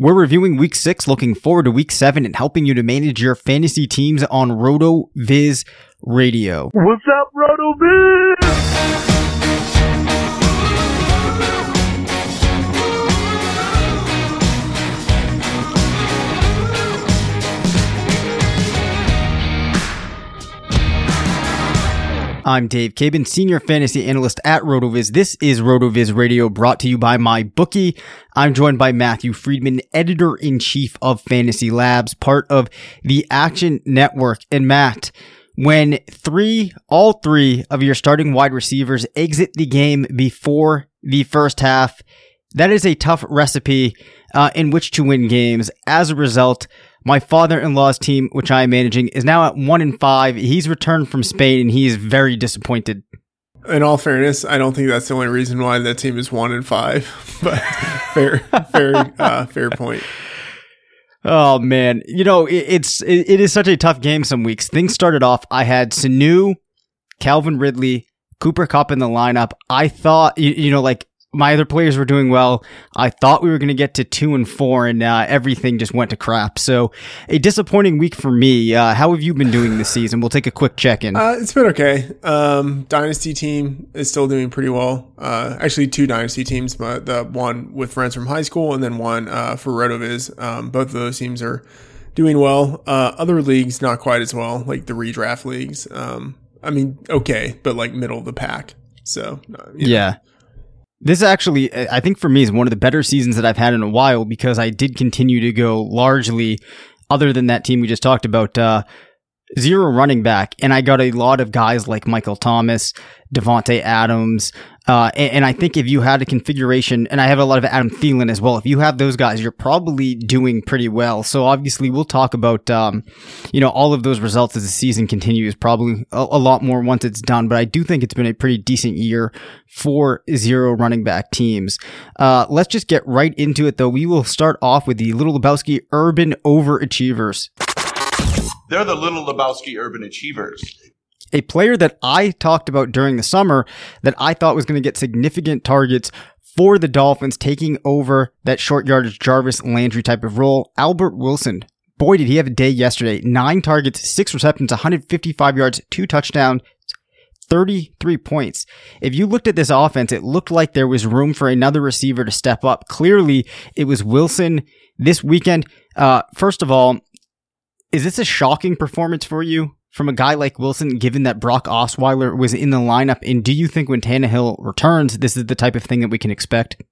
We're reviewing week six, looking forward to week seven, and helping you to manage your fantasy teams on RotoViz Radio. What's up, RotoViz? I'm Dave Caban, Senior Fantasy Analyst at RotoViz. This is RotoViz Radio brought to you by MyBookie. I'm joined by Matthew Freedman, Editor in Chief of Fantasy Labs, part of the Action Network. And Matt, when three, all three of your starting wide receivers exit the game before the first half, that is a tough recipe uh, in which to win games. As a result, my father-in-law's team, which I am managing, is now at one in five. He's returned from Spain and he is very disappointed. In all fairness, I don't think that's the only reason why that team is one in five. But fair, fair, uh, fair point. Oh man, you know it, it's it, it is such a tough game. Some weeks things started off. I had Sanu, Calvin Ridley, Cooper Kupp in the lineup. I thought you, you know like my other players were doing well. I thought we were going to get to two and four, and uh, everything just went to crap. So, a disappointing week for me. Uh, how have you been doing this season? We'll take a quick check in. Uh, it's been okay. Um, dynasty team is still doing pretty well. Uh, actually, two dynasty teams, but the one with friends from high school, and then one uh, for RotoViz. Um, both of those teams are doing well. Uh, other leagues not quite as well, like the redraft leagues. Um, I mean, okay, but like middle of the pack. So you know. yeah. This actually, I think for me, is one of the better seasons that I've had in a while because I did continue to go largely, other than that team we just talked about, uh, zero running back. And I got a lot of guys like Michael Thomas, Davante Adams. Uh, and, and, I think if you had a configuration, and I have a lot of Adam Thielen as well, if you have those guys, you're probably doing pretty well. So obviously we'll talk about, um, you know, all of those results as the season continues, probably a, a, lot more once it's done. But I do think it's been a pretty decent year for zero running back teams. Uh, let's just get right into it though. We will start off with the Little Lebowski Urban Overachievers. They're the Little Lebowski Urban Achievers a player that I talked about during the summer that I thought was going to get significant targets for the Dolphins, taking over that short yardage Jarvis Landry type of role. Albert Wilson boy, did he have a day yesterday. Nine targets, six receptions, 155 yards, two touchdowns, 33 points. If you looked at this offense, it looked like there was room for another receiver to step up. Clearly, it was Wilson this weekend. Uh, first of all, is this a shocking performance for you from a guy like Wilson, given that Brock Osweiler was in the lineup? And do you think when Tannehill returns, this is the type of thing that we can expect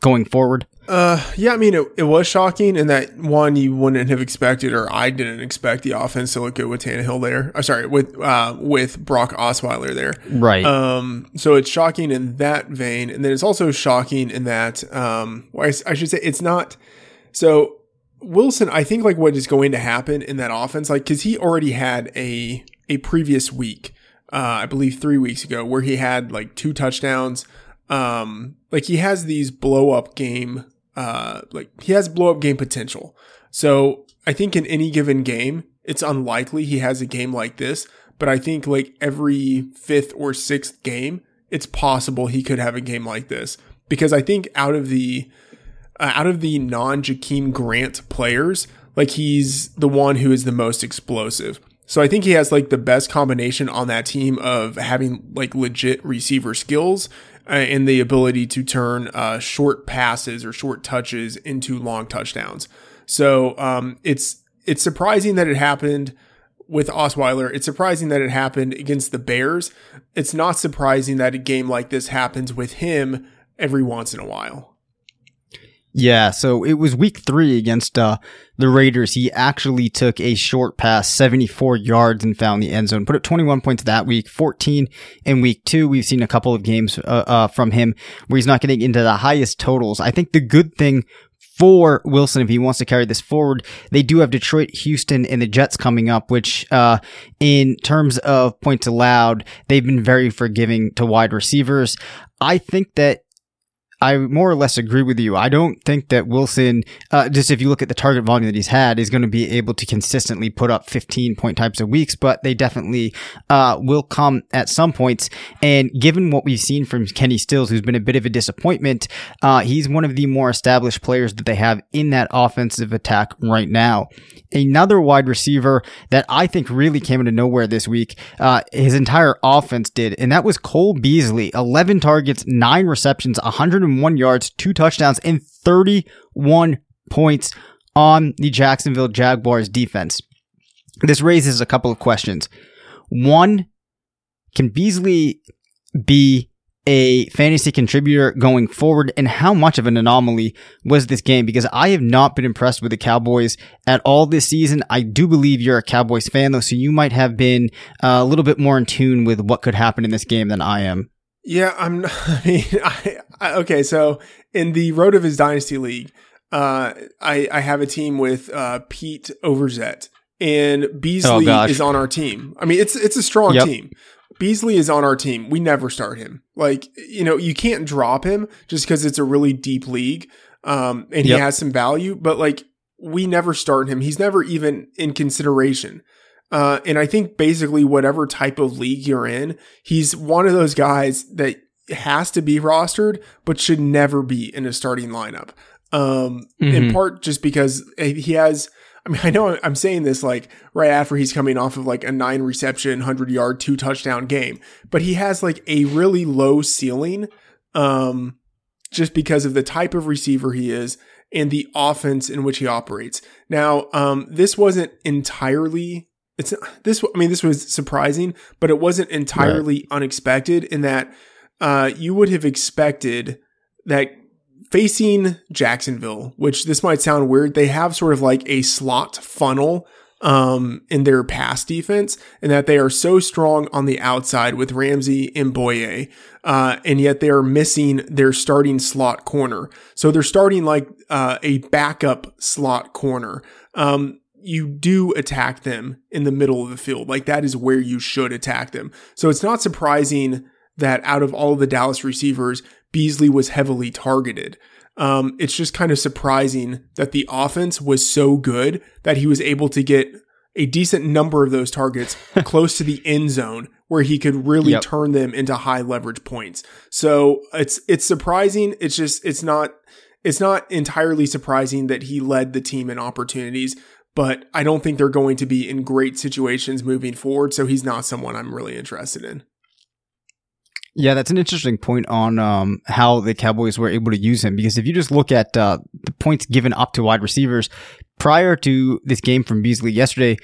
going forward? Uh, yeah, I mean, it, it was shocking in that one you wouldn't have expected, or I didn't expect the offense to look good with Tannehill there. Uh, sorry, with uh, with Brock Osweiler there. Right. Um, so it's shocking in that vein, and then it's also shocking in that um, well, I, I should say it's not. So Wilson, I think like what is going to happen in that offense, like because he already had a a previous week, uh, I believe three weeks ago, where he had like two touchdowns. Um, like he has these blow up game uh, like he has blow up game potential. So I think in any given game, it's unlikely he has a game like this. But I think like every fifth or sixth game, it's possible he could have a game like this because I think out of the uh, out of the non Jakeem Grant players, like he's the one who is the most explosive. So I think he has like the best combination on that team of having like legit receiver skills uh, and the ability to turn uh, short passes or short touches into long touchdowns. So um, it's it's surprising that it happened with Osweiler. It's surprising that it happened against the Bears. It's not surprising that a game like this happens with him every once in a while. Yeah, so it was week three against uh, the Raiders. He actually took a short pass, 74 yards, and found the end zone. Put up 21 points that week, 14 in week two. We've seen a couple of games uh, uh, from him where he's not getting into the highest totals. I think the good thing for Wilson if he wants to carry this forward. They do have Detroit, Houston, and the Jets coming up, which, uh, in terms of points allowed, they've been very forgiving to wide receivers. I think that I more or less agree with you. I don't think that Wilson, uh, just if you look at the target volume that he's had, is going to be able to consistently put up 15 point types of weeks, but they definitely uh, will come at some points. And given what we've seen from Kenny Stills, who's been a bit of a disappointment, uh, he's one of the more established players that they have in that offensive attack right now. Another wide receiver that I think really came into nowhere this week, uh, his entire offense did, and that was Cole Beasley. 11 targets, 9 receptions, 101 yards, 2 touchdowns, and 31 points on the Jacksonville Jaguars defense. This raises a couple of questions. One, can Beasley be a fantasy contributor going forward and how much of an anomaly was this game because I have not been impressed with the Cowboys at all this season. I do believe you're a Cowboys fan though, so you might have been uh, a little bit more in tune with what could happen in this game than I am. Yeah, I'm. I mean, I, I, okay. So in the RotoViz Dynasty League, uh, I I have a team with uh, Pete Overzet and Beasley oh, is on our team. I mean, it's it's a strong yep. team. Beasley is on our team. We never start him. Like, you know, you can't drop him just because it's a really deep league. Um, and he has some value, but like, we never start him. He's never even in consideration. Uh, and I think basically whatever type of league you're in, he's one of those guys that has to be rostered, but should never be in a starting lineup. Um, mm-hmm. in part just because he has I mean, I know I'm saying this like right after he's coming off of like a nine reception, 100 yard, two touchdown game, but he has like a really low ceiling um, just because of the type of receiver he is and the offense in which he operates. Now, um, this wasn't entirely it's this I mean this was surprising, but it wasn't entirely right. unexpected in that uh, you would have expected that facing Jacksonville, which this might sound weird, they have sort of like a slot funnel um, in their pass defense, and that they are so strong on the outside with Ramsey and Bouye, uh, and yet they are missing their starting slot corner. So they're starting like uh, a backup slot corner. Um, you do attack them in the middle of the field. Like that is where you should attack them. So it's not surprising that out of all of the Dallas receivers, Beasley was heavily targeted. Um, it's just kind of surprising that the offense was so good that he was able to get a decent number of those targets close to the end zone where he could really yep. turn them into high leverage points. So it's it's surprising. It's just it's not it's not entirely surprising that he led the team in opportunities, but I don't think they're going to be in great situations moving forward. So he's not someone I'm really interested in. Yeah, that's an interesting point on um, how the Cowboys were able to use him because if you just look at uh, the points given up to wide receivers prior to this game from Beasley yesterday,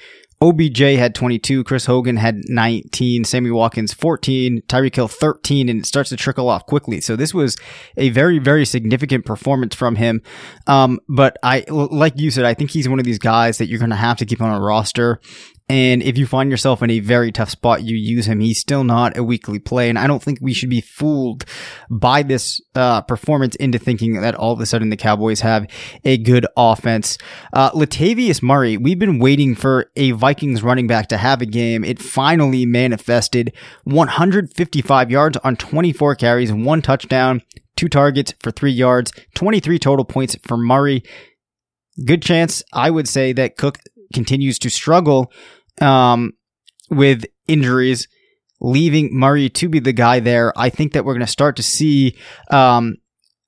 OBJ had 22, Chris Hogan had 19, Sammy Watkins 14, Tyreek Hill 13, and it starts to trickle off quickly. So this was a very, very significant performance from him. Um, but I, like you said, I think he's one of these guys that you're going to have to keep on a roster. And if you find yourself in a very tough spot, you use him. He's still not a weekly play. And I don't think we should be fooled by this uh, performance into thinking that all of a sudden the Cowboys have a good offense. Uh, Latavius Murray, we've been waiting for a Vikings running back to have a game. It finally manifested 155 yards on 24 carries, one touchdown, two targets for three yards, 23 total points for Murray. Good chance, I would say, that Cook continues to struggle um, with injuries, leaving Murray to be the guy there. I think that we're going to start to see um,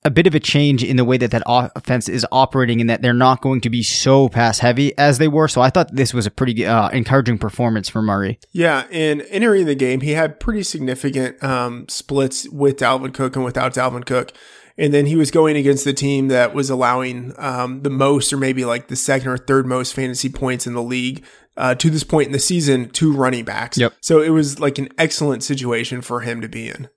a bit of a change in the way that that offense is operating and that they're not going to be so pass heavy as they were. So I thought this was a pretty uh, encouraging performance for Murray. Yeah, and entering the game, he had pretty significant um, splits with Dalvin Cook and without Dalvin Cook. And then he was going against the team that was allowing um, the most, or maybe like the second or third most fantasy points in the league uh, to this point in the season to running backs. Yep. So it was like an excellent situation for him to be in.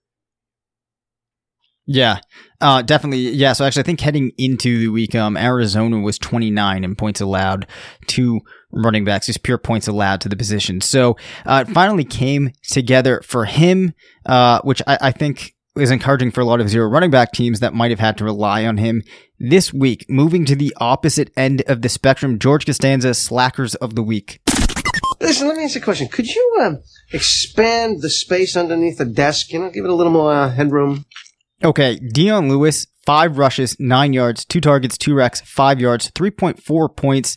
Yeah, uh, definitely. Yeah. So actually, I think heading into the week, um, Arizona was 29 in points allowed to running backs, just pure points allowed to the position. So uh, it finally came together for him, uh, which I, I think is encouraging for a lot of zero running back teams that might have had to rely on him this week. Moving to the opposite end of the spectrum, George Costanza, slackers of the week. Listen, let me ask you a question. Could you uh, expand the space underneath the desk? You know, give it a little more uh, headroom. Okay, Dion Lewis, five rushes, nine yards, two targets, two wrecks, five yards, 3.4 points.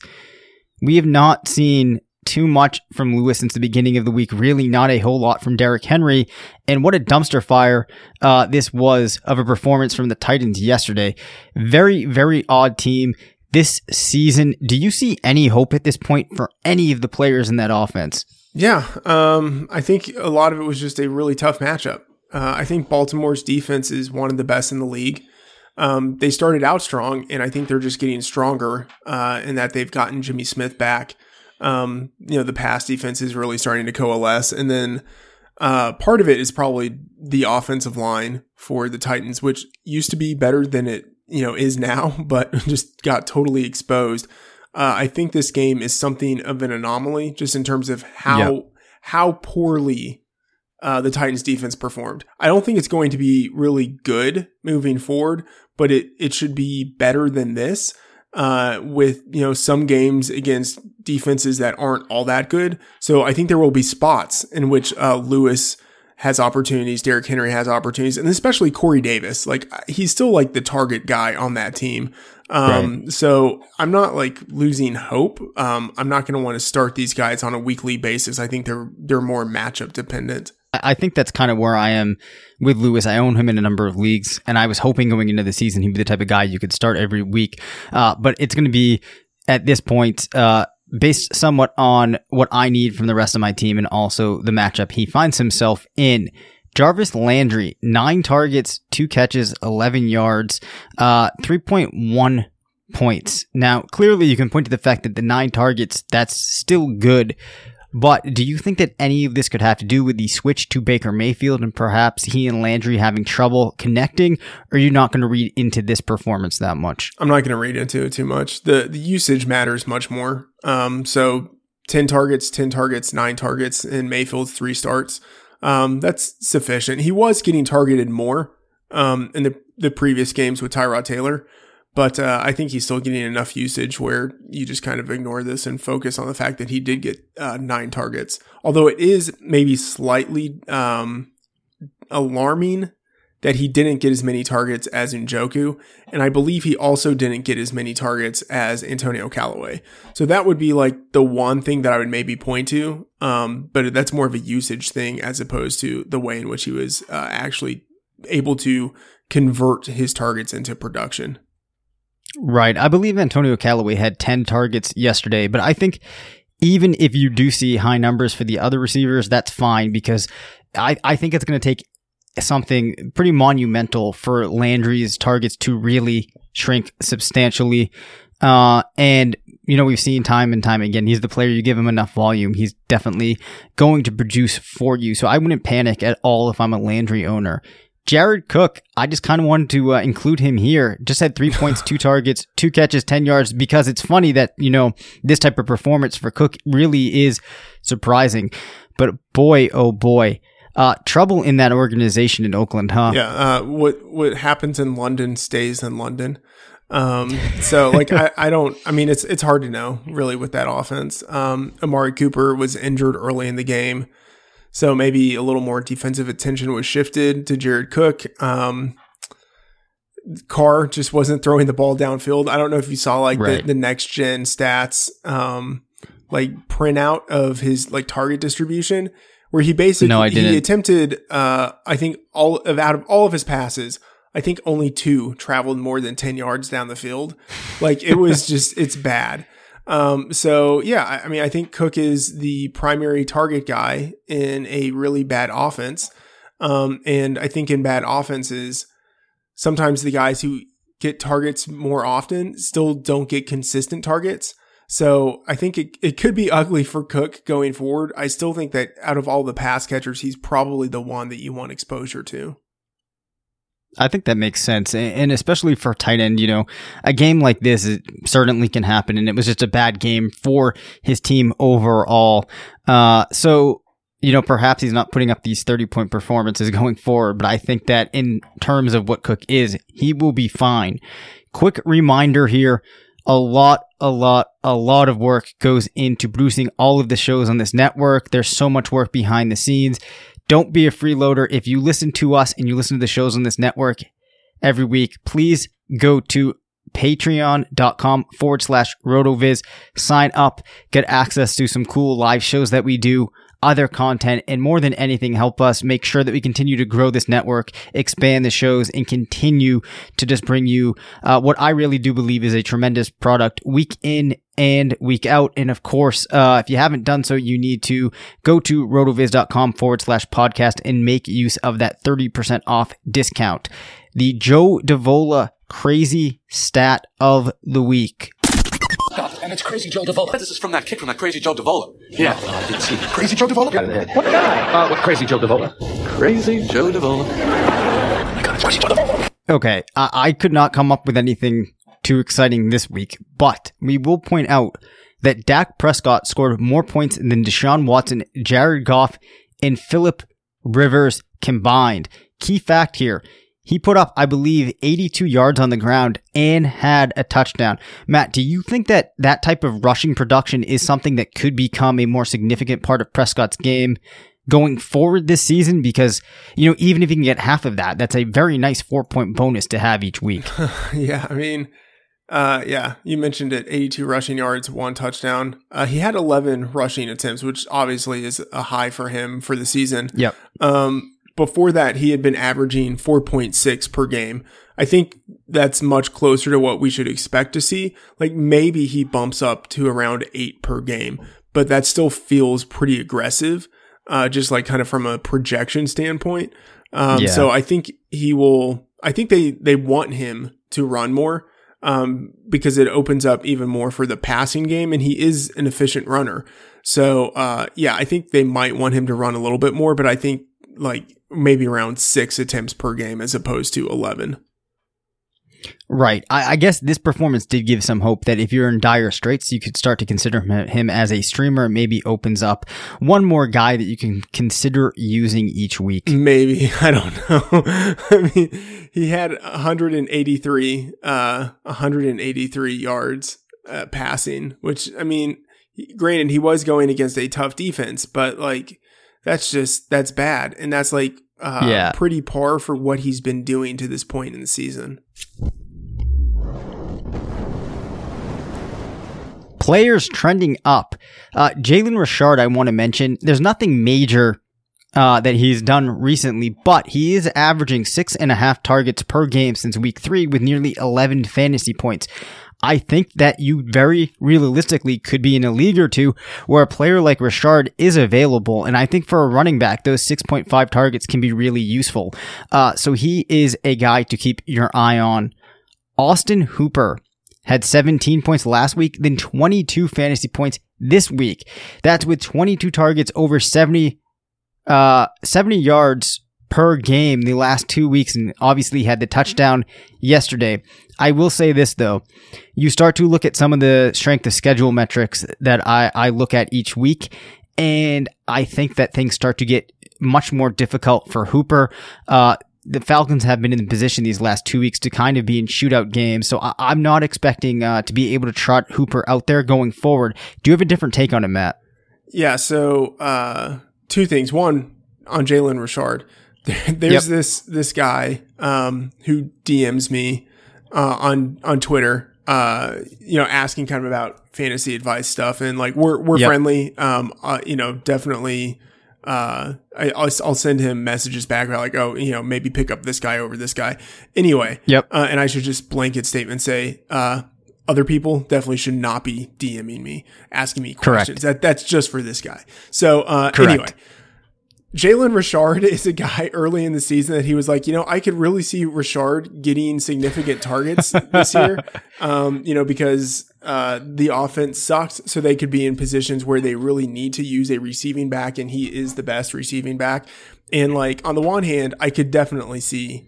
We have not seen too much from Lewis since the beginning of the week. Really, not a whole lot from Derrick Henry. And what a dumpster fire uh, this was of a performance from the Titans yesterday. Very, very odd team this season. Do you see any hope at this point for any of the players in that offense? Yeah, um, I think a lot of it was just a really tough matchup. Uh, I think Baltimore's defense is one of the best in the league. Um, they started out strong, and I think they're just getting stronger uh, in that they've gotten Jimmy Smith back um, you know, the pass defense is really starting to coalesce. And then uh, part of it is probably the offensive line for the Titans, which used to be better than it, you know, is now, but just got totally exposed. Uh, I think this game is something of an anomaly just in terms of how how poorly uh, the Titans defense performed. I don't think it's going to be really good moving forward, but it it should be better than this uh, with you know some games against defenses that aren't all that good. So I think there will be spots in which uh, Lewis has opportunities, Derrick Henry has opportunities, and especially Corey Davis. Like he's still like the target guy on that team. Um, right. so I'm not like losing hope. Um, I'm not going to want to start these guys on a weekly basis. I think they're they're more matchup dependent. I think that's kind of where I am with Lewis. I own him in a number of leagues, and I was hoping going into the season he'd be the type of guy you could start every week. Uh, but it's going to be at this point uh, based somewhat on what I need from the rest of my team and also the matchup he finds himself in. Jarvis Landry, nine targets, two catches, 11 yards, uh, 3.1 points. Now, clearly you can point to the fact that the nine targets, that's still good, but do you think that any of this could have to do with the switch to Baker Mayfield and perhaps he and Landry having trouble connecting? Or are you not going to read into this performance that much? I'm not going to read into it too much. The the usage matters much more. Um, so 10 targets, 10 targets, nine targets in Mayfield's three starts. Um, that's sufficient. He was getting targeted more um, in the, the previous games with Tyrod Taylor. But uh, I think he's still getting enough usage where you just kind of ignore this and focus on the fact that he did get uh, nine targets. Although it is maybe slightly um, alarming that he didn't get as many targets as Njoku, and I believe he also didn't get as many targets as Antonio Callaway. So that would be like the one thing that I would maybe point to, um, but that's more of a usage thing as opposed to the way in which he was uh, actually able to convert his targets into production. Right. I believe Antonio Callaway had 10 targets yesterday, but I think even if you do see high numbers for the other receivers, that's fine because I, I think it's going to take something pretty monumental for Landry's targets to really shrink substantially. Uh, and you know, we've seen time and time again, he's the player, you give him enough volume, he's definitely going to produce for you. So I wouldn't panic at all if I'm a Landry owner. Jared Cook, I just kind of wanted to uh, include him here. Just had three points, two targets, two catches, 10 yards, because it's funny that, you know, this type of performance for Cook really is surprising. But boy, oh boy, uh, trouble in that organization in Oakland, huh? Yeah. Uh, what, what happens in London stays in London. Um, so like I, I don't I mean it's it's hard to know really with that offense. Um, Amari Cooper was injured early in the game. So maybe a little more defensive attention was shifted to Jared Cook. Um, Carr just wasn't throwing the ball downfield. I don't know if you saw like right. the, the, next gen stats, um, like printout of his like target distribution, where he basically no, he attempted, uh, I think all of out of all of his passes, I think only two traveled more than 10 yards down the field. Like it was just, it's bad. Um, so yeah, I mean, I think Cook is the primary target guy in a really bad offense. Um, and I think in bad offenses, sometimes the guys who get targets more often still don't get consistent targets. So I think it, it could be ugly for Cook going forward. I still think that out of all the pass catchers, he's probably the one that you want exposure to. I think that makes sense. And especially for tight end, you know, a game like this certainly can happen. And it was just a bad game for his team overall. Uh, so, you know, perhaps he's not putting up these 30 point performances going forward, but I think that in terms of what Cook is, he will be fine. Quick reminder here. A lot, a lot, a lot of work goes into producing all of the shows on this network. There's so much work behind the scenes. Don't be a freeloader. If you listen to us and you listen to the shows on this network every week, please go to patreon.com forward slash rotoviz. Sign up, get access to some cool live shows that we do other content, and more than anything, help us make sure that we continue to grow this network, expand the shows, and continue to just bring you uh, what I really do believe is a tremendous product week in and week out. And of course, uh, if you haven't done so, you need to go to rotoviz.com forward slash podcast and make use of that 30% off discount. The Joe Davola crazy stat of the week and it's Crazy Joe Davola. This is from that kid from that Crazy Joe Davola. Yeah, I did see Crazy Joe Davola? Got it What guy? Uh, what Crazy Joe Davola? Crazy Joe Davola. Oh my god, it's Crazy Joe Davola. Okay, I-, I could not come up with anything too exciting this week, but we will point out that Dak Prescott scored more points than Deshaun Watson, Jared Goff, and Philip Rivers combined. Key fact here he put up, I believe, 82 yards on the ground and had a touchdown. Matt, do you think that that type of rushing production is something that could become a more significant part of Prescott's game going forward this season? Because, you know, even if you can get half of that, that's a very nice four point bonus to have each week. yeah. I mean, uh, yeah, you mentioned it 82 rushing yards, one touchdown. Uh, he had 11 rushing attempts, which obviously is a high for him for the season. Yep. Um, before that, he had been averaging 4.6 per game. I think that's much closer to what we should expect to see. Like maybe he bumps up to around eight per game, but that still feels pretty aggressive, uh, just like kind of from a projection standpoint. Um, yeah. so I think he will, I think they, they want him to run more, um, because it opens up even more for the passing game and he is an efficient runner. So, uh, yeah, I think they might want him to run a little bit more, but I think like maybe around six attempts per game as opposed to 11. Right. I, I, guess this performance did give some hope that if you're in dire straits, you could start to consider him as a streamer. Maybe opens up one more guy that you can consider using each week. Maybe. I don't know. I mean, he had 183, uh, 183 yards uh, passing, which, I mean, granted, he was going against a tough defense, but like, that's just, that's bad. And that's like uh, yeah. pretty par for what he's been doing to this point in the season. Players trending up. Uh, Jalen Richard, I want to mention. There's nothing major uh, that he's done recently, but he is averaging six and a half targets per game since week three with nearly 11 fantasy points. I think that you very realistically could be in a league or two where a player like Richard is available. And I think for a running back, those 6.5 targets can be really useful. Uh, so he is a guy to keep your eye on. Austin Hooper had 17 points last week, then 22 fantasy points this week. That's with 22 targets over 70, uh, 70 yards per game the last two weeks, and obviously had the touchdown yesterday. I will say this though, you start to look at some of the strength of schedule metrics that I, I look at each week, and I think that things start to get much more difficult for Hooper. Uh, the Falcons have been in the position these last two weeks to kind of be in shootout games, so I, am not expecting uh, to be able to trot Hooper out there going forward. Do you have a different take on it, Matt? Yeah. So uh, two things. One on Jalen Richard. There's yep. this this guy um, who DMs me uh, on on Twitter, uh, you know, asking kind of about fantasy advice stuff, and like we're we're yep. friendly. Um, uh, you know, definitely. Uh, I, will I'll send him messages back about like, oh, you know, maybe pick up this guy over this guy. Anyway, yep. Uh, and I should just blanket statement say, uh, other people definitely should not be DMing me, asking me questions. Correct. That that's just for this guy. So uh, anyway, Jalen Richard is a guy early in the season that he was like, you know, I could really see Richard getting significant targets this year, um, you know, because uh, the offense sucked, so they could be in positions where they really need to use a receiving back, and he is the best receiving back. And like on the one hand, I could definitely see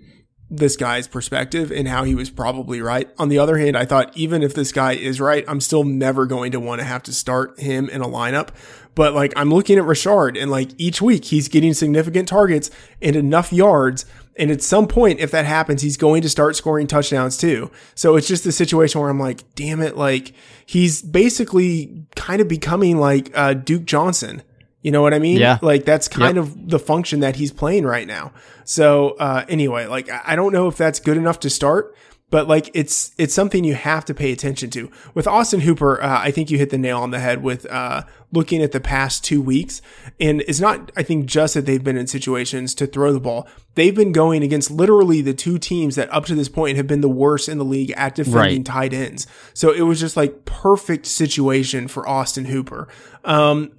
this guy's perspective and how he was probably right. On the other hand, I thought even if this guy is right, I'm still never going to want to have to start him in a lineup. But like I'm looking at Richard and like each week he's getting significant targets and enough yards. And at some point, if that happens, he's going to start scoring touchdowns too. So it's just the situation where I'm like, damn it. Like he's basically kind of becoming like uh, Duke Johnson. You know what I mean? Yeah. Like that's kind yep. of the function that he's playing right now. So uh, anyway, like I don't know if that's good enough to start, but like it's it's something you have to pay attention to. With Austin Hooper, uh, I think you hit the nail on the head with uh, looking at the past two weeks, and it's not I think just that they've been in situations to throw the ball. They've been going against literally the two teams that up to this point have been the worst in the league at defending right. tight ends. So it was just like perfect situation for Austin Hooper. Um,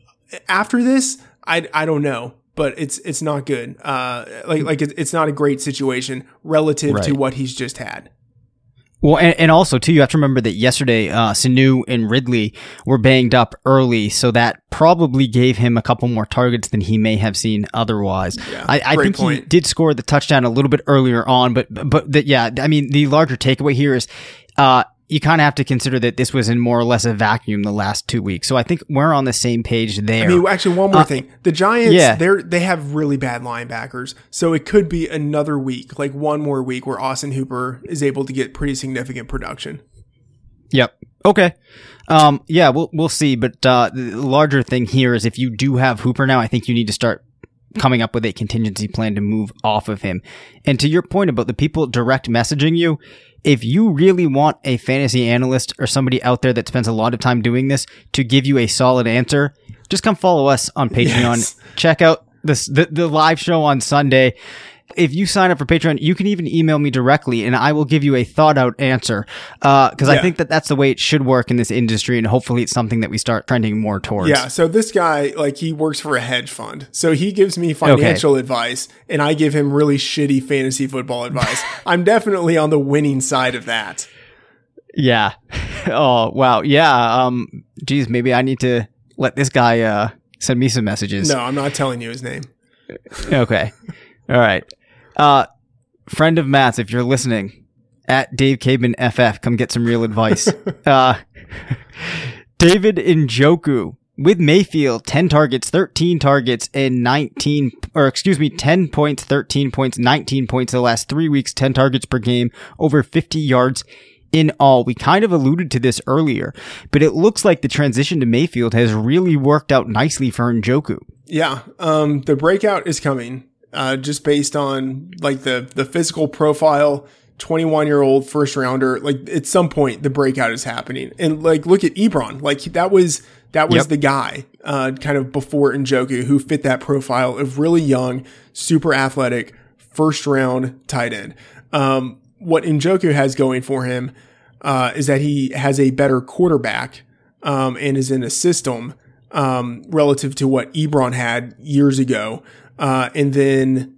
after this, I I don't know but it's it's not good. Uh, like like it's not a great situation relative right. to what he's just had. Well, and, and, also too, you have to remember that yesterday, uh, Sanu and Ridley were banged up early, so that probably gave him a couple more targets than he may have seen otherwise. Yeah, I, I think point. he did score the touchdown a little bit earlier on, but but that yeah, I mean the larger takeaway here is, uh, you kind of have to consider that this was in more or less a vacuum the last two weeks. So I think we're on the same page there. I mean, actually, one more uh, thing: the Giants, yeah. they they have really bad linebackers, so it could be another week, like one more week, where Austin Hooper is able to get pretty significant production. Yep. Okay. Um, yeah, we'll we'll see. But uh, the larger thing here is if you do have Hooper now, I think you need to start coming up with a contingency plan to move off of him. And to your point about the people direct messaging you, if you really want a fantasy analyst or somebody out there that spends a lot of time doing this to give you a solid answer, just come follow us on Patreon. Yes. Check out this the, the live show on Sunday if you sign up for Patreon, you can even email me directly and I will give you a thought out answer. Uh, cause yeah. I think that that's the way it should work in this industry. And hopefully it's something that we start trending more towards. Yeah. So this guy, like he works for a hedge fund. So he gives me financial okay. advice and I give him really shitty fantasy football advice. I'm definitely on the winning side of that. Yeah. Oh, wow. Yeah. Um, geez, maybe I need to let this guy, uh, send me some messages. No, I'm not telling you his name. okay. All right. Uh, friend of Matt's, if you're listening, at Dave Caban FF, come get some real advice. uh, David Njoku with Mayfield, 10 targets, 13 targets, and 19, or excuse me, 10 points, 13 points, 19 points the last three weeks, 10 targets per game, over 50 yards in all. We kind of alluded to this earlier, but it looks like the transition to Mayfield has really worked out nicely for Njoku. Yeah, um, the breakout is coming uh, just based on like the the physical profile. 21 year old first rounder, like at some point the breakout is happening. And like, look at Ebron. Like that was That was Yep. the guy, uh, kind of before Njoku, who fit that profile of really young, super athletic, first round tight end. Um, what Njoku has going for him uh, is that he has a better quarterback um, and is in a system um, relative to what Ebron had years ago. Uh, and then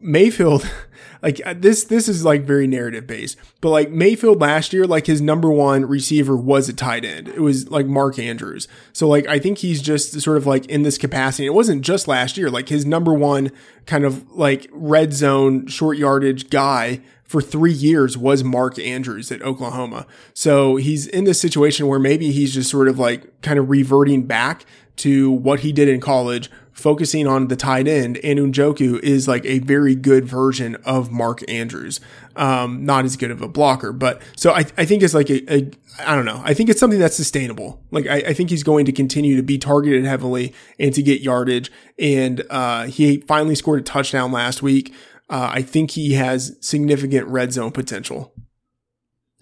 Mayfield, like uh, this, this is like very narrative based, but like Mayfield last year, like his number one receiver was a tight end. It was like Mark Andrews. So like, I think he's just sort of like in this capacity. It wasn't just last year, like his number one kind of like red zone short yardage guy for three years was Mark Andrews at Oklahoma. So he's in this situation where maybe he's just sort of like kind of reverting back to what he did in college, focusing on the tight end. And Njoku is like a very good version of Mark Andrews. Um, not as good of a blocker, but so I, I think it's like a, a, I don't know. I think it's something that's sustainable. Like I, I think he's going to continue to be targeted heavily and to get yardage. And, uh, he finally scored a touchdown last week. Uh, I think he has significant red zone potential.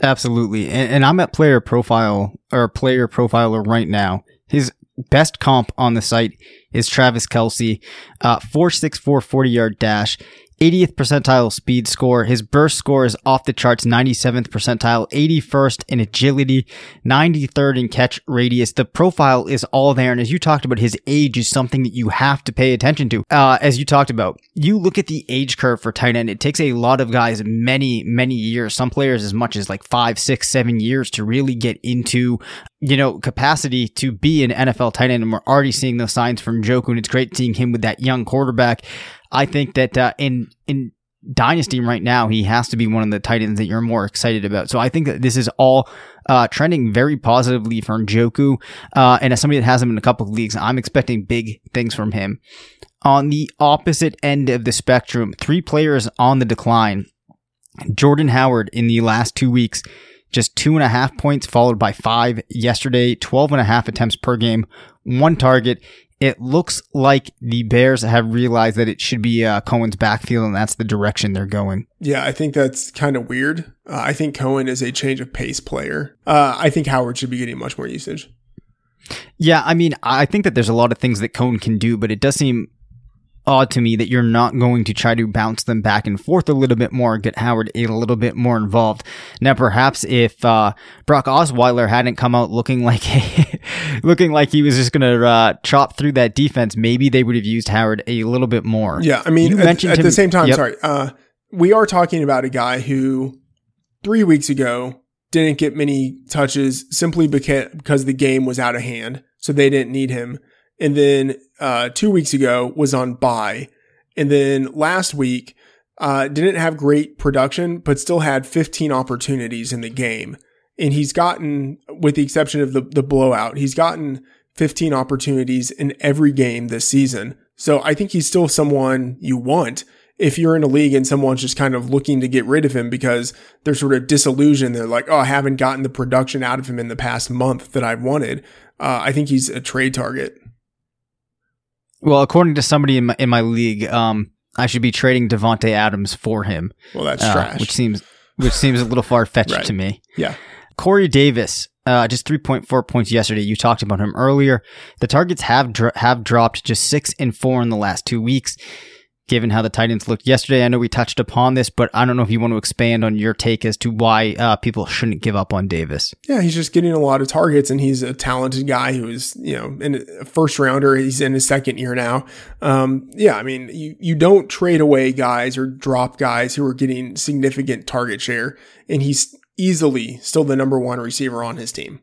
Absolutely. And, and I'm at player profile or player profiler right now. His best comp on the site is Travis Kelce, uh, 464 40 yard dash. 80th percentile speed score. His burst score is off the charts, 97th percentile, 81st in agility, 93rd in catch radius. The profile is all there. And as you talked about, his age is something that you have to pay attention to. Uh, as you talked about, you look at the age curve for tight end. It takes a lot of guys many, many years, some players as much as like five, six, seven years to really get into you know, capacity to be an NFL tight end. And we're already seeing those signs from Njoku, and it's great seeing him with that young quarterback. I think that uh, in in dynasty right now, he has to be one of the tight ends that you're more excited about. So I think that this is all uh, trending very positively for Njoku. Uh, and as somebody that has him in a couple of leagues, I'm expecting big things from him. On the opposite end of the spectrum, three players on the decline. Jordan Howard in the last two weeks just two and a half points, followed by five yesterday, 12 and a half attempts per game, one target. It looks like the Bears have realized that it should be uh, Cohen's backfield, and that's the direction they're going. Yeah, I think that's kind of weird. Uh, I think Cohen is a change of pace player. Uh, I think Howard should be getting much more usage. Yeah, I mean, I think that there's a lot of things that Cohen can do, but it does seem odd to me that you're not going to try to bounce them back and forth a little bit more, get Howard a little bit more involved. Now, perhaps if uh, Brock Osweiler hadn't come out looking like looking like he was just going to uh, chop through that defense, maybe they would have used Howard a little bit more. Yeah, I mean, You at, at him- the same time, Yep. sorry, uh, we are talking about a guy who three weeks ago didn't get many touches simply because the game was out of hand, so they didn't need him. And then uh, two weeks ago was on bye, and then last week uh, didn't have great production, but still had 15 opportunities in the game. And he's gotten, with the exception of the the blowout, he's gotten 15 opportunities in every game this season. So I think he's still someone you want if you're in a league and someone's just kind of looking to get rid of him because they're sort of disillusioned. They're like, oh, I haven't gotten the production out of him in the past month that I wanted. Uh, I think he's a trade target. Well, according to somebody in my, in my league, um, I should be trading Davante Adams for him, Well, that's uh, trash. which seems which seems a little far fetched Right. to me. yeah. Corey Davis, uh, just 3.4 points yesterday. You talked about him earlier. The targets have dro- have dropped just six and four in the last two weeks. Given how the Titans looked yesterday, I know we touched upon this, but I don't know if you want to expand on your take as to why uh, people shouldn't give up on Davis. Yeah, he's just getting a lot of targets, and he's a talented guy who is, you know, in a first rounder. He's in his second year now. Um, yeah, I mean, you you don't trade away guys or drop guys who are getting significant target share, and he's easily still the number one receiver on his team.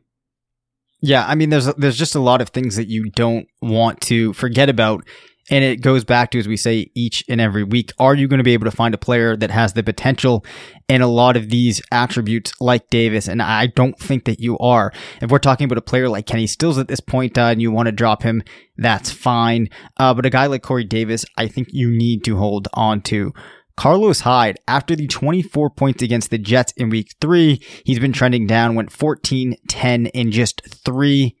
Yeah, I mean, there's there's just a lot of things that you don't want to forget about, and it goes back to as we say each and every week: Are you going to be able to find a player that has the potential and a lot of these attributes like Davis? And I don't think that you are. If we're talking about a player like Kenny Stills at this point, uh, and you want to drop him, that's fine. Uh, but a guy like Corey Davis, I think you need to hold on to. Carlos Hyde, after the 24 points against the Jets in week three, he's been trending down, went 14 10 in just three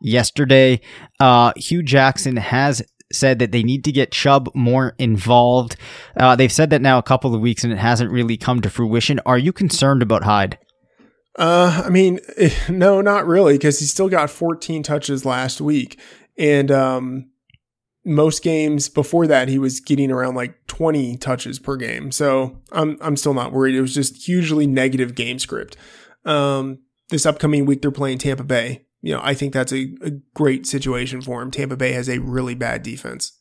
yesterday. Uh, Hue Jackson has said that they need to get Chubb more involved. Uh, they've said that now a couple of weeks and it hasn't really come to fruition. Are you concerned about Hyde? Uh, I mean, no, not really, because he still got 14 touches last week, and um, most games before that he was getting around like 20 touches per game. So I'm I'm still not worried. It was just hugely negative game script. Um, this upcoming week they're playing Tampa Bay. You know, I think that's a, a great situation for him. Tampa Bay has a really bad defense.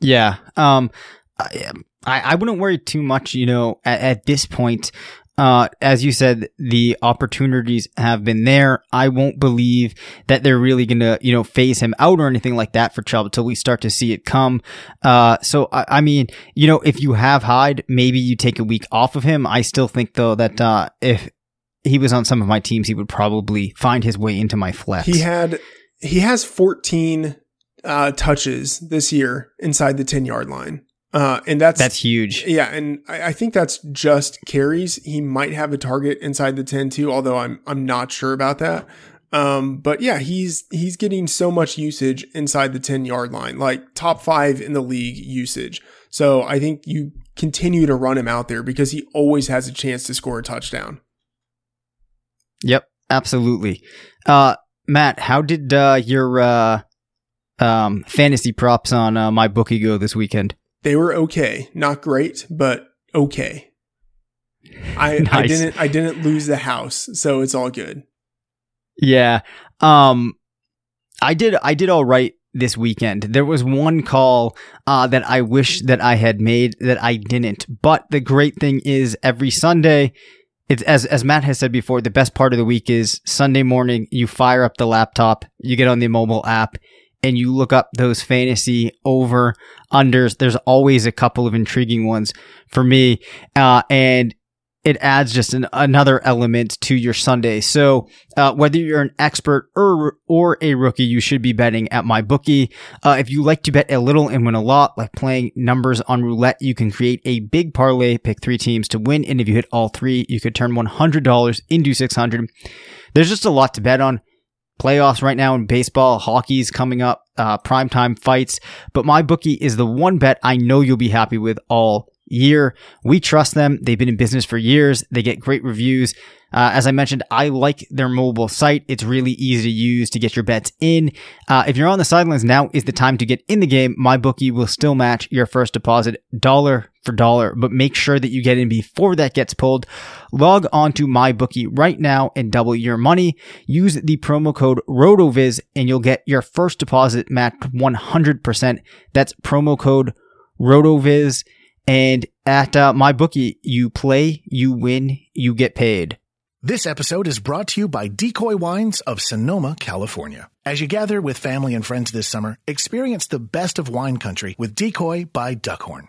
Yeah. Um, I, I wouldn't worry too much, you know, at, at this point. Uh, as you said, the opportunities have been there. I won't believe that they're really to, you know, phase him out or anything like that for Chubb until we start to see it come. Uh, so I, I, mean, you know, if you have Hyde, maybe you take a week off of him. I still think though that, uh, if he was on some of my teams, he would probably find his way into my flex. He had, he has 14, uh, touches this year inside the 10 yard line. Uh, and that's that's huge. Yeah, and I, I, think that's just carries. He might have a target inside the ten too, although I'm I'm not sure about that. Um, but yeah, he's he's getting so much usage inside the ten yard line, like top five in the league usage. So I think you continue to run him out there because he always has a chance to score a touchdown. Yep, absolutely. Uh, Matt, how did uh, your uh, um, fantasy props on uh, MyBookie go this weekend? They were okay, not great, but okay. I, nice. I didn't I didn't lose the house, so it's all good. Yeah. Um I did I did all right this weekend. There was one call uh, that I wish that I had made that I didn't. But the great thing is every Sunday, it's as as Matt has said before, the best part of the week is Sunday morning. You fire up the laptop, you get on the mobile app, and you look up those fantasy over unders, there's always a couple of intriguing ones for me. Uh, and it adds just an, another element to your Sunday. So, uh, whether you're an expert or, or a rookie, you should be betting at MyBookie. Uh, if you like to bet a little and win a lot, like playing numbers on roulette, you can create a big parlay, pick three teams to win. And if you hit all three, you could turn $100 into 600. There's just a lot to bet on playoffs right now in baseball, hockey's coming up, uh, primetime fights. But MyBookie is the one bet I know you'll be happy with all year. We trust them. They've been in business for years. They get great reviews. Uh, as I mentioned, I like their mobile site. It's really easy to use to get your bets in. Uh, if you're on the sidelines, now is the time to get in the game. MyBookie will still match your first deposit dollar for dollar, but make sure that you get in before that gets pulled. Log on to MyBookie right now and double your money. Use the promo code RotoViz and you'll get your first deposit matched 100%. That's promo code RotoViz. And at uh, MyBookie, you play, you win, you get paid. This episode is brought to you by Decoy Wines of Sonoma, California. As you gather with family and friends this summer, experience the best of wine country with Decoy by Duckhorn.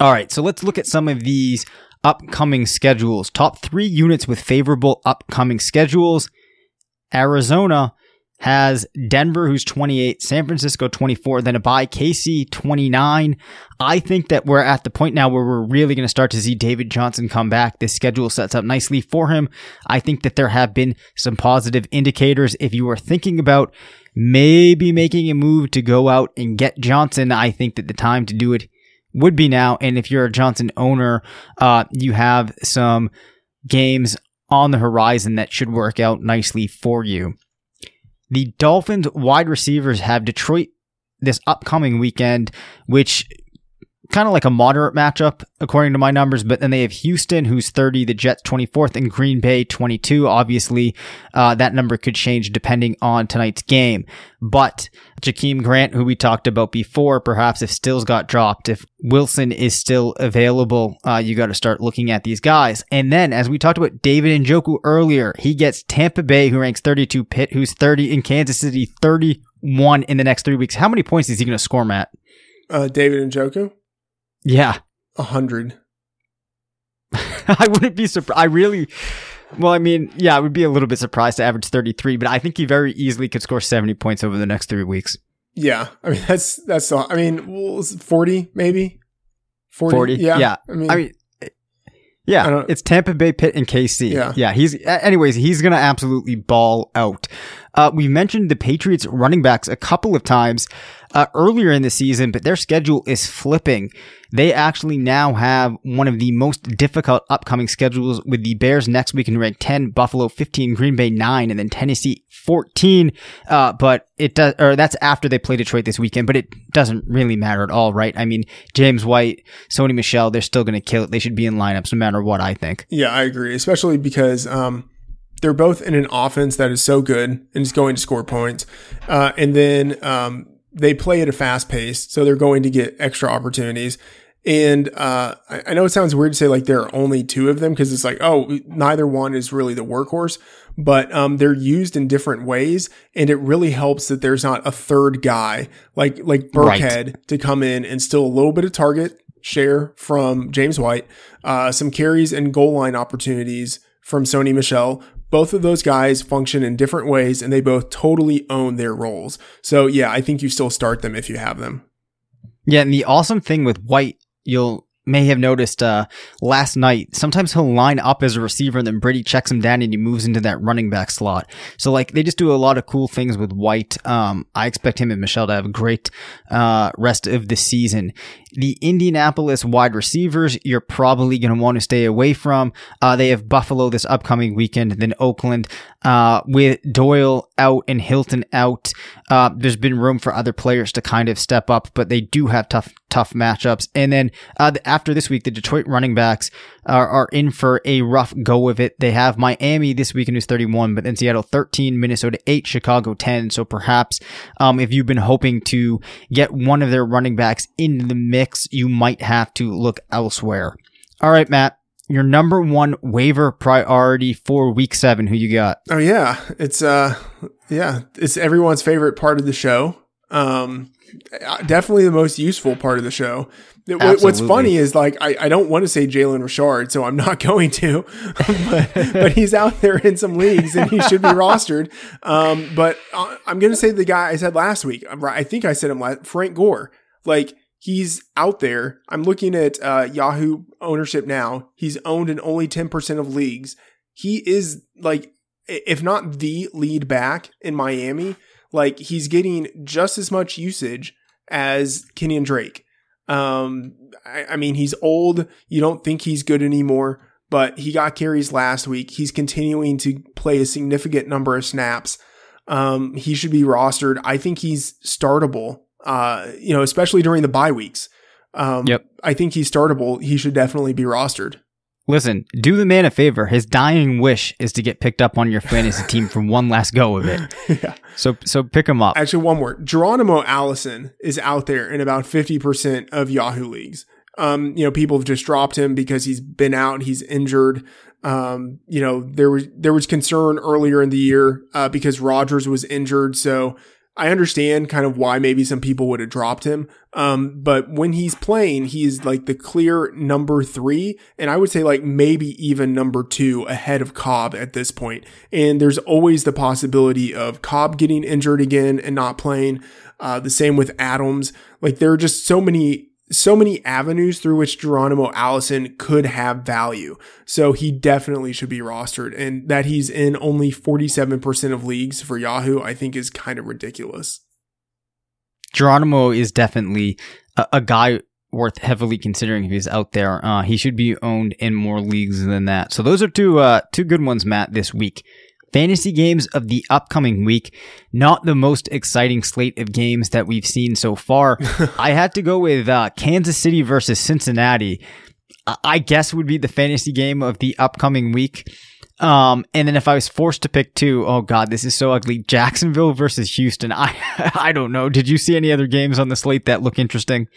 All right, so let's look at some of these upcoming schedules. Top three units with favorable upcoming schedules. Arizona has Denver, who's 28, San Francisco 24, then a bye, KC 29. I think that we're at the point now where we're really going to start to see David Johnson come back. This schedule sets up nicely for him. I think that there have been some positive indicators. If you are thinking about maybe making a move to go out and get Johnson, I think that the time to do it would be now. And if you're a Johnson owner, uh, you have some games on the horizon that should work out nicely for you. The Dolphins wide receivers have Detroit this upcoming weekend, which kind of like a moderate matchup according to my numbers. But then they have Houston, who's 30, the Jets 24th, and Green Bay 22. Obviously, uh, that number could change depending on tonight's game. But Jakeem Grant, who we talked about before, perhaps if Stills got dropped, if Wilson is still available, uh, you got to start looking at these guys. And then, as we talked about David and Njoku earlier, he gets Tampa Bay, who ranks 32, Pitt, who's 30, in Kansas City, 31 in the next three weeks. How many points is he going to score, Matt? Uh, David Njoku, Yeah. a hundred. I wouldn't be surprised. I really, well, I mean, yeah, I would be a little bit surprised to average 33, but I think he very easily could score 70 points over the next three weeks. Yeah, I mean that's that's. I mean, well, is it forty maybe. 40, 40? Yeah. Yeah. I mean, I mean, yeah, it's Tampa Bay, Pitt, and KC. Yeah. yeah. He's, anyways, he's gonna absolutely ball out. Uh, we mentioned the Patriots running backs a couple of times uh, earlier in the season, but their schedule is flipping. They actually now have one of the most difficult upcoming schedules with the Bears next week in rank 10, Buffalo 15, Green Bay 9, and then Tennessee 14. Uh, but it does, or that's after they play Detroit this weekend, but it doesn't really matter at all, right? I mean, James White, Sony Michel, they're still going to kill it. They should be in lineups no matter what, I think. Yeah, I agree, especially because um, they're both in an offense that is so good and is going to score points, uh, and then um, they play at a fast pace, so they're going to get extra opportunities. And uh, I, know it sounds weird to say like there are only two of them because it's like oh neither one is really the workhorse, but um, they're used in different ways, and it really helps that there's not a third guy like like Right. To come in and steal a little bit of target share from James White, uh, some carries and goal line opportunities from Sony Michel. Both of those guys function in different ways and they both totally own their roles. So yeah, I think you still start them if you have them. Yeah, and the awesome thing with White, you'll may have noticed uh, last night, sometimes he'll line up as a receiver and then Brady checks him down and he moves into that running back slot. So like they just do a lot of cool things with White. Um, I expect him and Michel to have a great uh, rest of the season. The Indianapolis wide receivers, you're probably going to want to stay away from. Uh, they have Buffalo this upcoming weekend, then Oakland. Uh, with Doyle out and Hilton out, uh, there's been room for other players to kind of step up, but they do have tough, tough matchups. And then uh, after this week, the Detroit running backs are, are in for a rough go of it. They have Miami this weekend who's 31, but then Seattle 13, Minnesota 8, Chicago 10. So perhaps um, if you've been hoping to get one of their running backs in the mix, you might have to look elsewhere. All right, Matt. Your number one waiver priority for week seven. Who you got? Oh yeah, it's uh yeah, it's everyone's favorite part of the show. Um definitely the most useful part of the show. What- What's funny is like I, I don't want to say Jalen Richard, so I'm not going to, but but he's out there in some leagues and he should be rostered. Um, but uh, I'm gonna say the guy I said last week. Right- I think I said him last. Frank Gore, like he's out there. I'm looking at uh, Yahoo ownership now. He's owned in only 10% of leagues. He is like, if not the lead back in Miami, like he's getting just as much usage as Kenyan Drake. Um, I, I mean, he's old. You don't think he's good anymore, but he got carries last week. He's continuing to play a significant number of snaps. Um, he should be rostered. I think he's startable. Uh, you know, especially during the bye weeks. Um, Yep. I think he's startable. He should definitely be rostered. Listen, do the man a favor. His dying wish is to get picked up on your fantasy team for one last go of it. yeah. So, so pick him up. Actually, one more. Geronimo Allison is out there in about 50% of Yahoo leagues. Um, you know, people have just dropped him because he's been out, he's injured. Um, you know, there was there was concern earlier in the year uh, because Rodgers was injured, so I understand kind of why maybe some people would have dropped him. Um, but when he's playing, he's like the clear number three, and I would say like maybe even number two ahead of Cobb at this point. And there's always the possibility of Cobb getting injured again and not playing. Uh, the same with Adams. Like there are just so many so many avenues through which Geronimo Allison could have value. So he definitely should be rostered. And that he's in only 47% of leagues for Yahoo, I think is kind of ridiculous. Geronimo is definitely a, a guy worth heavily considering if he's out there. Uh, he should be owned in more leagues than that. So those are two uh, two good ones, Matt, this week. Fantasy games of the upcoming week. Not the most exciting slate of games that we've seen so far. I had to go with uh, Kansas City versus Cincinnati. I guess would be the fantasy game of the upcoming week. Um, and then if I was forced to pick two, oh god, this is so ugly. Jacksonville versus Houston. I I don't know. Did you see any other games on the slate that look interesting?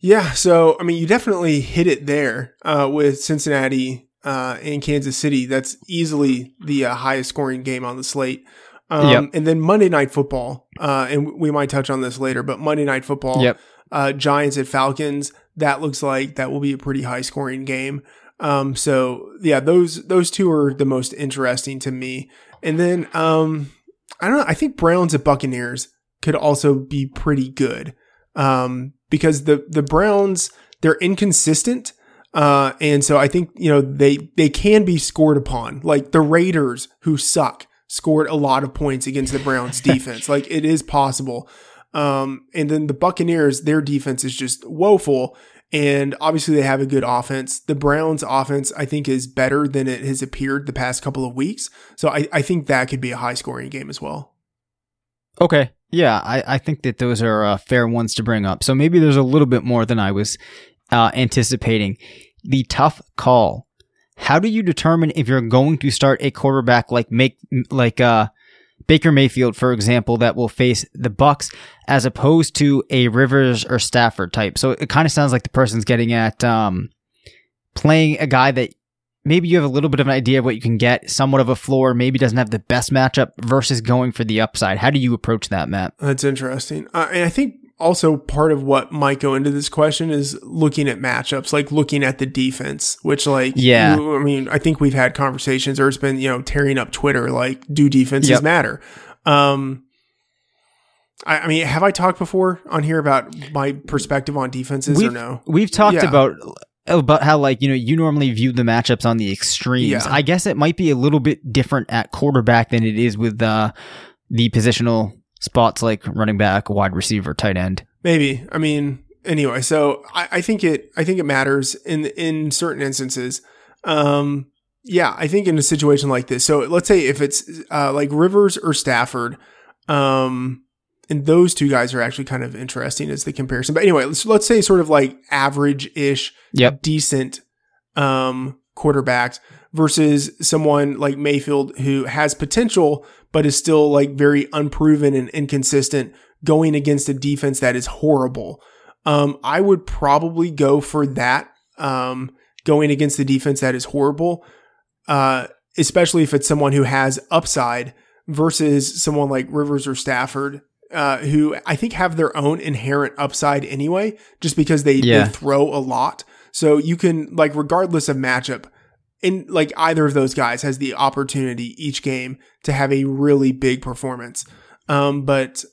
Yeah, so I mean, you definitely hit it there uh, with Cincinnati uh, and Kansas City. That's easily the uh, highest scoring game on the slate. Um, yep. And then Monday Night Football, uh, and we might touch on this later, but Monday Night Football, yep. Uh, Giants at Falcons. That looks like that will be a pretty high scoring game. Um, so yeah, those those two are the most interesting to me. And then um, I don't know. I think Browns at Buccaneers could also be pretty good um, because the the Browns they're inconsistent. Uh, and so I think, you know, they, they can be scored upon. Like the Raiders, who suck, scored a lot of points against the Browns defense. like it is possible. Um, and then the Buccaneers, their defense is just woeful. And obviously, they have a good offense. The Browns' offense, I think, is better than it has appeared the past couple of weeks. So I, I think that could be a high scoring game as well. Okay. Yeah, I, I think that those are uh, fair ones to bring up. So maybe there's a little bit more than I was uh, anticipating. The tough call. How do you determine if you're going to start a quarterback like make like uh Baker Mayfield, for example, that will face the Bucks as opposed to a Rivers or Stafford type. So it kind of sounds like the person's getting at um, playing a guy that maybe you have a little bit of an idea of what you can get, somewhat of a floor, maybe doesn't have the best matchup versus going for the upside. How do you approach that, Matt? That's interesting. Uh, and I think also part of what might go into this question is looking at matchups, like looking at the defense, which like, yeah, I mean, I think we've had conversations or it's been, you know, tearing up Twitter, like do defenses yep. matter? Um, I, I, mean, have I talked before on here about my perspective on defenses we've, or no? We've talked yeah. about about how like you know you normally view the matchups on the extremes. Yeah. I guess it might be a little bit different at quarterback than it is with uh, the positional spots like running back, wide receiver, tight end. Maybe. I mean, anyway, so I, I think it I think it matters in in certain instances. Um, yeah, I think in a situation like this. So let's say if it's uh, like Rivers or Stafford, um, and those two guys are actually kind of interesting as the comparison. But anyway, let's let's say sort of like average ish, yep. decent um, quarterbacks versus someone like Mayfield who has potential but is still like very unproven and inconsistent going against a defense that is horrible. Um, I would probably go for that. Um, going against the defense that is horrible, uh, especially if it's someone who has upside versus someone like Rivers or Stafford, uh, who I think have their own inherent upside anyway, just because they, yeah. they throw a lot. So you can like, regardless of matchup, in like either of those guys has the opportunity each game to have a really big performance. Um, but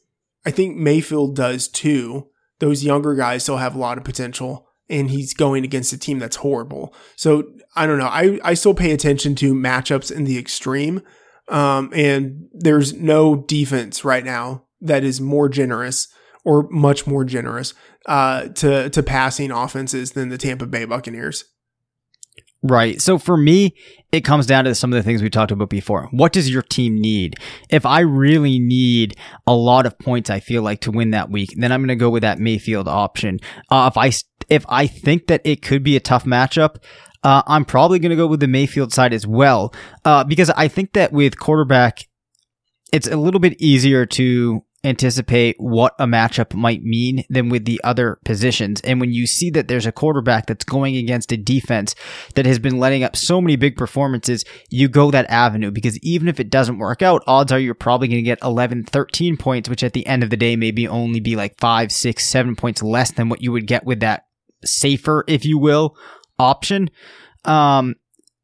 I think Mayfield does too. Those younger guys still have a lot of potential and he's going against a team that's horrible. So I don't know. I, I still pay attention to matchups in the extreme. Um, and there's no defense right now that is more generous or much more generous uh, to to passing offenses than the Tampa Bay Buccaneers. Right. So for me, it comes down to some of the things we talked about before. What does your team need? If I really need a lot of points, I feel like to win that week, then I'm going to go with that Mayfield option. Uh, if I if I think that it could be a tough matchup, uh, I'm probably going to go with the Mayfield side as well, uh, because I think that with quarterback, it's a little bit easier to anticipate what a matchup might mean than with the other positions. And when you see that there's a quarterback that's going against a defense that has been letting up so many big performances, you go that avenue because even if it doesn't work out, odds are you're probably going to get 11, 13 points, which at the end of the day maybe only be like five, six, seven points less than what you would get with that safer, if you will, option. Um,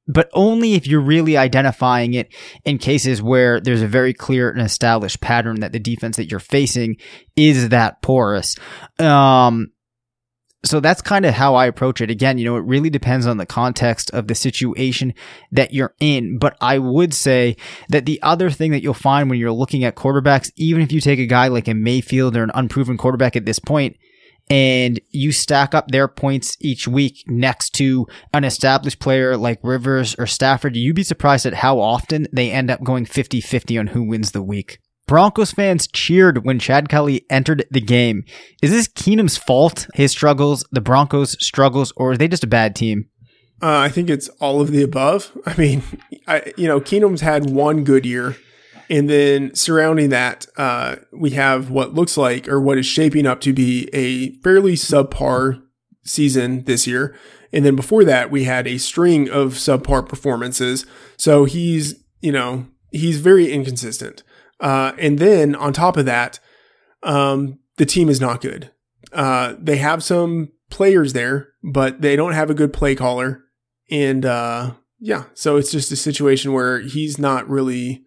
but only if you're really identifying it in cases where there's a very clear and established pattern that the defense that you're facing is that porous. Um, so that's kind of how I approach it. Again, you know, it really depends on the context of the situation that you're in. But I would say that the other thing that you'll find when you're looking at quarterbacks, even if you take a guy like a Mayfield or an unproven quarterback at this point, and you stack up their points each week next to an established player like Rivers or Stafford, you'd be surprised at how often they end up going 50 50 on who wins the week. Broncos fans cheered when Chad Kelly entered the game. Is this Keenum's fault? His struggles, the Broncos' struggles, or are they just a bad team? Uh, I think it's all of the above. I mean, I, you know, Keenum's had one good year, and then surrounding that, uh, we have what looks like or what is shaping up to be a fairly subpar season this year. And then before that, we had a string of subpar performances. So he's, you know, he's very inconsistent. Uh, and then on top of that, um, the team is not good. Uh, they have some players there, but they don't have a good play caller. And uh, yeah, so it's just a situation where he's not really,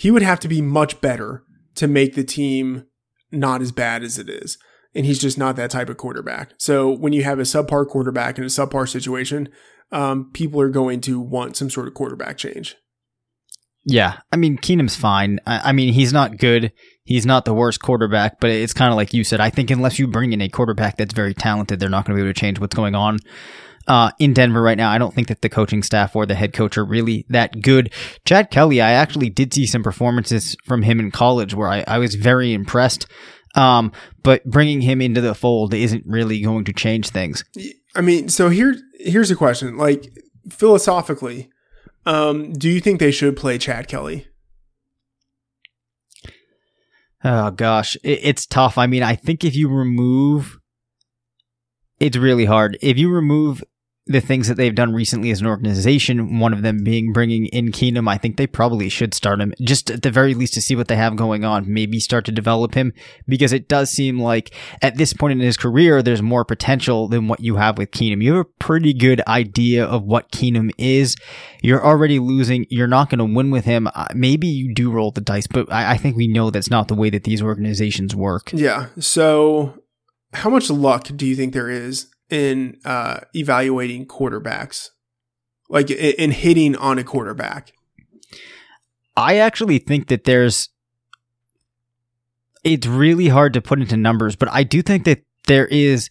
he would have to be much better to make the team not as bad as it is. And he's just not that type of quarterback. So when you have a subpar quarterback in a subpar situation, um, people are going to want some sort of quarterback change. Yeah, I mean Keenum's fine. I, I, mean he's not good. He's not the worst quarterback, but it's kind of like you said. I think unless you bring in a quarterback that's very talented, they're not going to be able to change what's going on uh, in Denver right now. I don't think that the coaching staff or the head coach are really that good. Chad Kelly, I actually did see some performances from him in college where I, I was very impressed. Um, but bringing him into the fold isn't really going to change things. I mean, so here here's a question. Like philosophically um, do you think they should play Chad Kelly? Oh gosh, it, it's tough. I mean, I think if you remove, it's really hard. If you remove the things that they've done recently as an organization, one of them being bringing in Keenum, I think they probably should start him just at the very least to see what they have going on. Maybe start to develop him because it does seem like at this point in his career, there's more potential than what you have with Keenum. You have a pretty good idea of what Keenum is. You're already losing. You're not going to win with him. Uh, maybe you do roll the dice, but I, I think we know that's not the way that these organizations work. Yeah. So how much luck do you think there is in uh, evaluating quarterbacks, like in hitting on a quarterback? I actually think that there's. It's really hard to put into numbers, but I do think that there is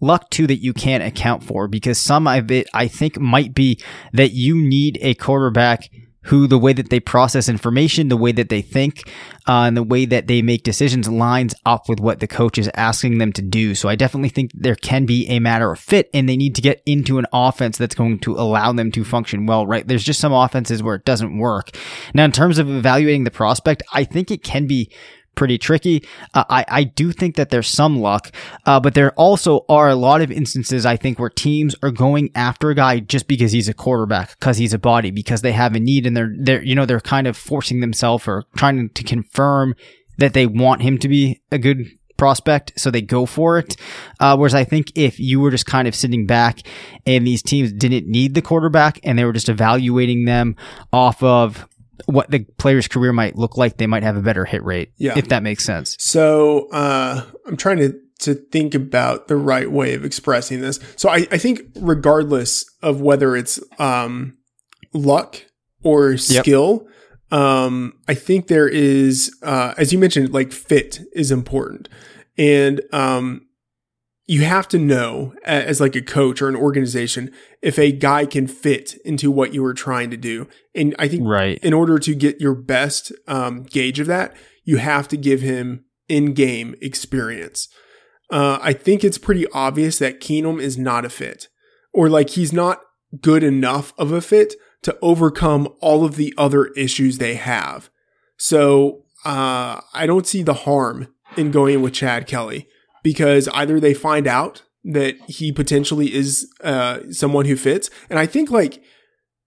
luck too that you can't account for because some of it I think might be that you need a quarterback who the way that they process information, the way that they think, uh, and the way that they make decisions lines up with what the coach is asking them to do. So I definitely think there can be a matter of fit and they need to get into an offense that's going to allow them to function well, right? There's just some offenses where it doesn't work. Now, in terms of evaluating the prospect, I think it can be pretty tricky. Uh, I, I do think that there's some luck, uh, but there also are a lot of instances, I think, where teams are going after a guy just because he's a quarterback, because he's a body, because they have a need and they're, they're, you know, they're kind of forcing themselves or trying to confirm that they want him to be a good prospect, so they go for it. Uh, whereas I think if you were just kind of sitting back and these teams didn't need the quarterback and they were just evaluating them off of what the player's career might look like, they might have a better hit rate. Yeah. If that makes sense. So uh, I'm trying to to think about the right way of expressing this. So I, I think regardless of whether it's um, luck or skill, yep. um, I think there is, uh, as you mentioned, like fit is important. And um, you have to know as like a coach or an organization if a guy can fit into what you are trying to do. And i think right. in order to get your best um, gauge of that you have to give him in-game experience. Uh, i think it's pretty obvious that keenum is not a fit or like he's not good enough of a fit to overcome all of the other issues they have. So uh, i don't see the harm in going with chad kelly because either they find out that he potentially is uh, someone who fits, and I think like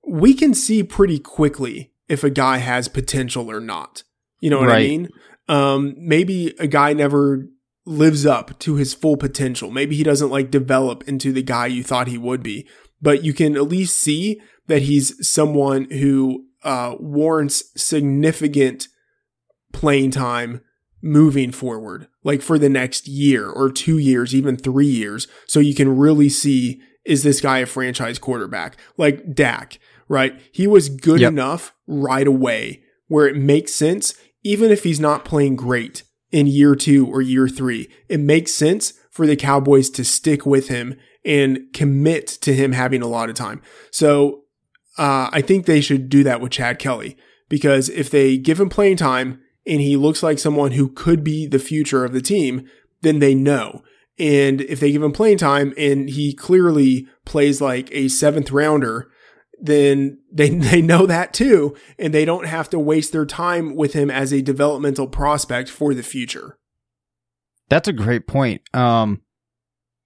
we can see pretty quickly if a guy has potential or not. You know what right. I mean? Um, maybe a guy never lives up to his full potential. Maybe he doesn't like develop into the guy you thought he would be, but you can at least see that he's someone who uh, warrants significant playing time moving forward, like for the next year or two years, even three years. So you can really see, is this guy a franchise quarterback? Like Dak, right? He was good yep. enough right away where it makes sense, even if he's not playing great in year two or year three. It makes sense for the Cowboys to stick with him and commit to him having a lot of time. So uh, I think they should do that with Chad Kelly because if they give him playing time and he looks like someone who could be the future of the team, then they know. And if they give him playing time and he clearly plays like a seventh rounder, then they, they know that too. And they don't have to waste their time with him as a developmental prospect for the future. That's a great point. Um,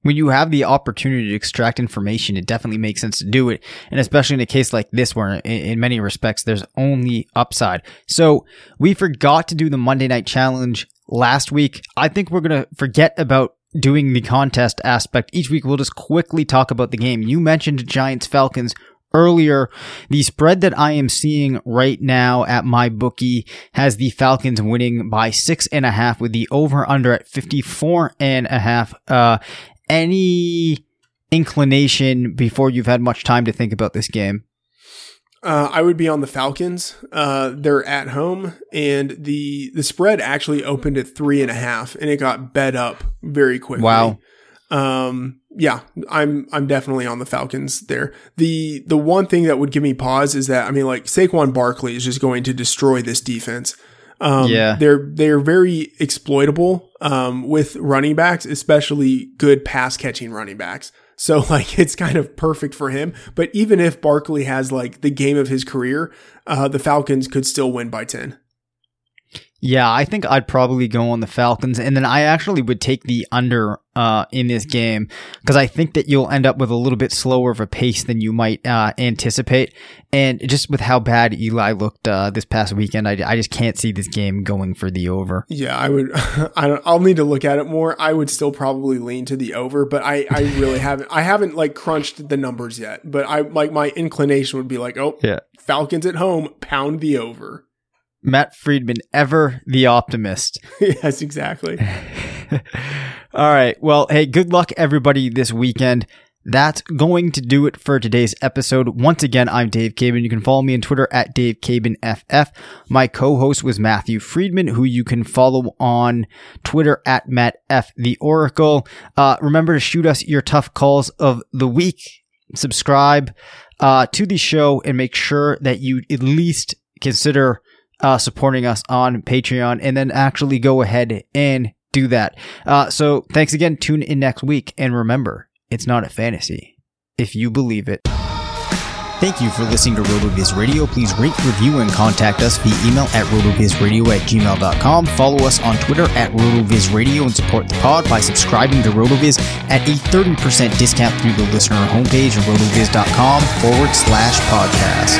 when you have the opportunity to extract information, it definitely makes sense to do it. And especially in a case like this, where in, many respects, there's only upside. So we forgot to do the Monday night challenge last week. I think we're going to forget about doing the contest aspect. Each week, we'll just quickly talk about the game. You mentioned Giants Falcons earlier. The spread that I am seeing right now at MyBookie has the Falcons winning by six and a half with the over under at 54 and a half. Uh, any inclination before you've had much time to think about this game? Uh, I would be on the Falcons. Uh, they're at home, and the the spread actually opened at three and a half, and it got bet up very quickly. Wow. Um, yeah, I'm I'm definitely on the Falcons there. The the one thing that would give me pause is that I mean, like Saquon Barkley is just going to destroy this defense. Um, yeah, they're they're very exploitable um, with running backs, especially good pass catching running backs. So like it's kind of perfect for him. But even if Barkley has like the game of his career, uh, the Falcons could still win by 10. Yeah, I think I'd probably go on the Falcons, and then I actually would take the under uh, in this game because I think that you'll end up with a little bit slower of a pace than you might uh, anticipate, and just with how bad Eli looked uh, this past weekend, I, I just can't see this game going for the over. Yeah, I would. I don't. I'll need to look at it more. I would still probably lean to the over, but I, I really haven't. I haven't like crunched the numbers yet, but I like my inclination would be like, oh, yeah, Falcons at home, pound the over. Matt Freedman, ever the optimist. yes, exactly. All right. Well, hey, good luck, everybody, this weekend. That's going to do it for today's episode. Once again, I'm Dave Caban. You can follow me on Twitter at Dave FF. My co-host was Matthew Freedman, who you can follow on Twitter at Matt F the Oracle. Uh, remember to shoot us your tough calls of the week. Subscribe uh, to the show and make sure that you at least consider uh, supporting us on Patreon and then actually go ahead and do that. Uh, so thanks again. Tune in next week. And remember, it's not a fantasy if you believe it. Thank you for listening to RotoViz Radio. Please rate, review, and contact us via email at rotovizradio at gmail.com. Follow us on Twitter at RotoViz Radio and support the pod by subscribing to RotoViz at a 30% discount through the listener homepage at rotoviz.com forward slash podcast.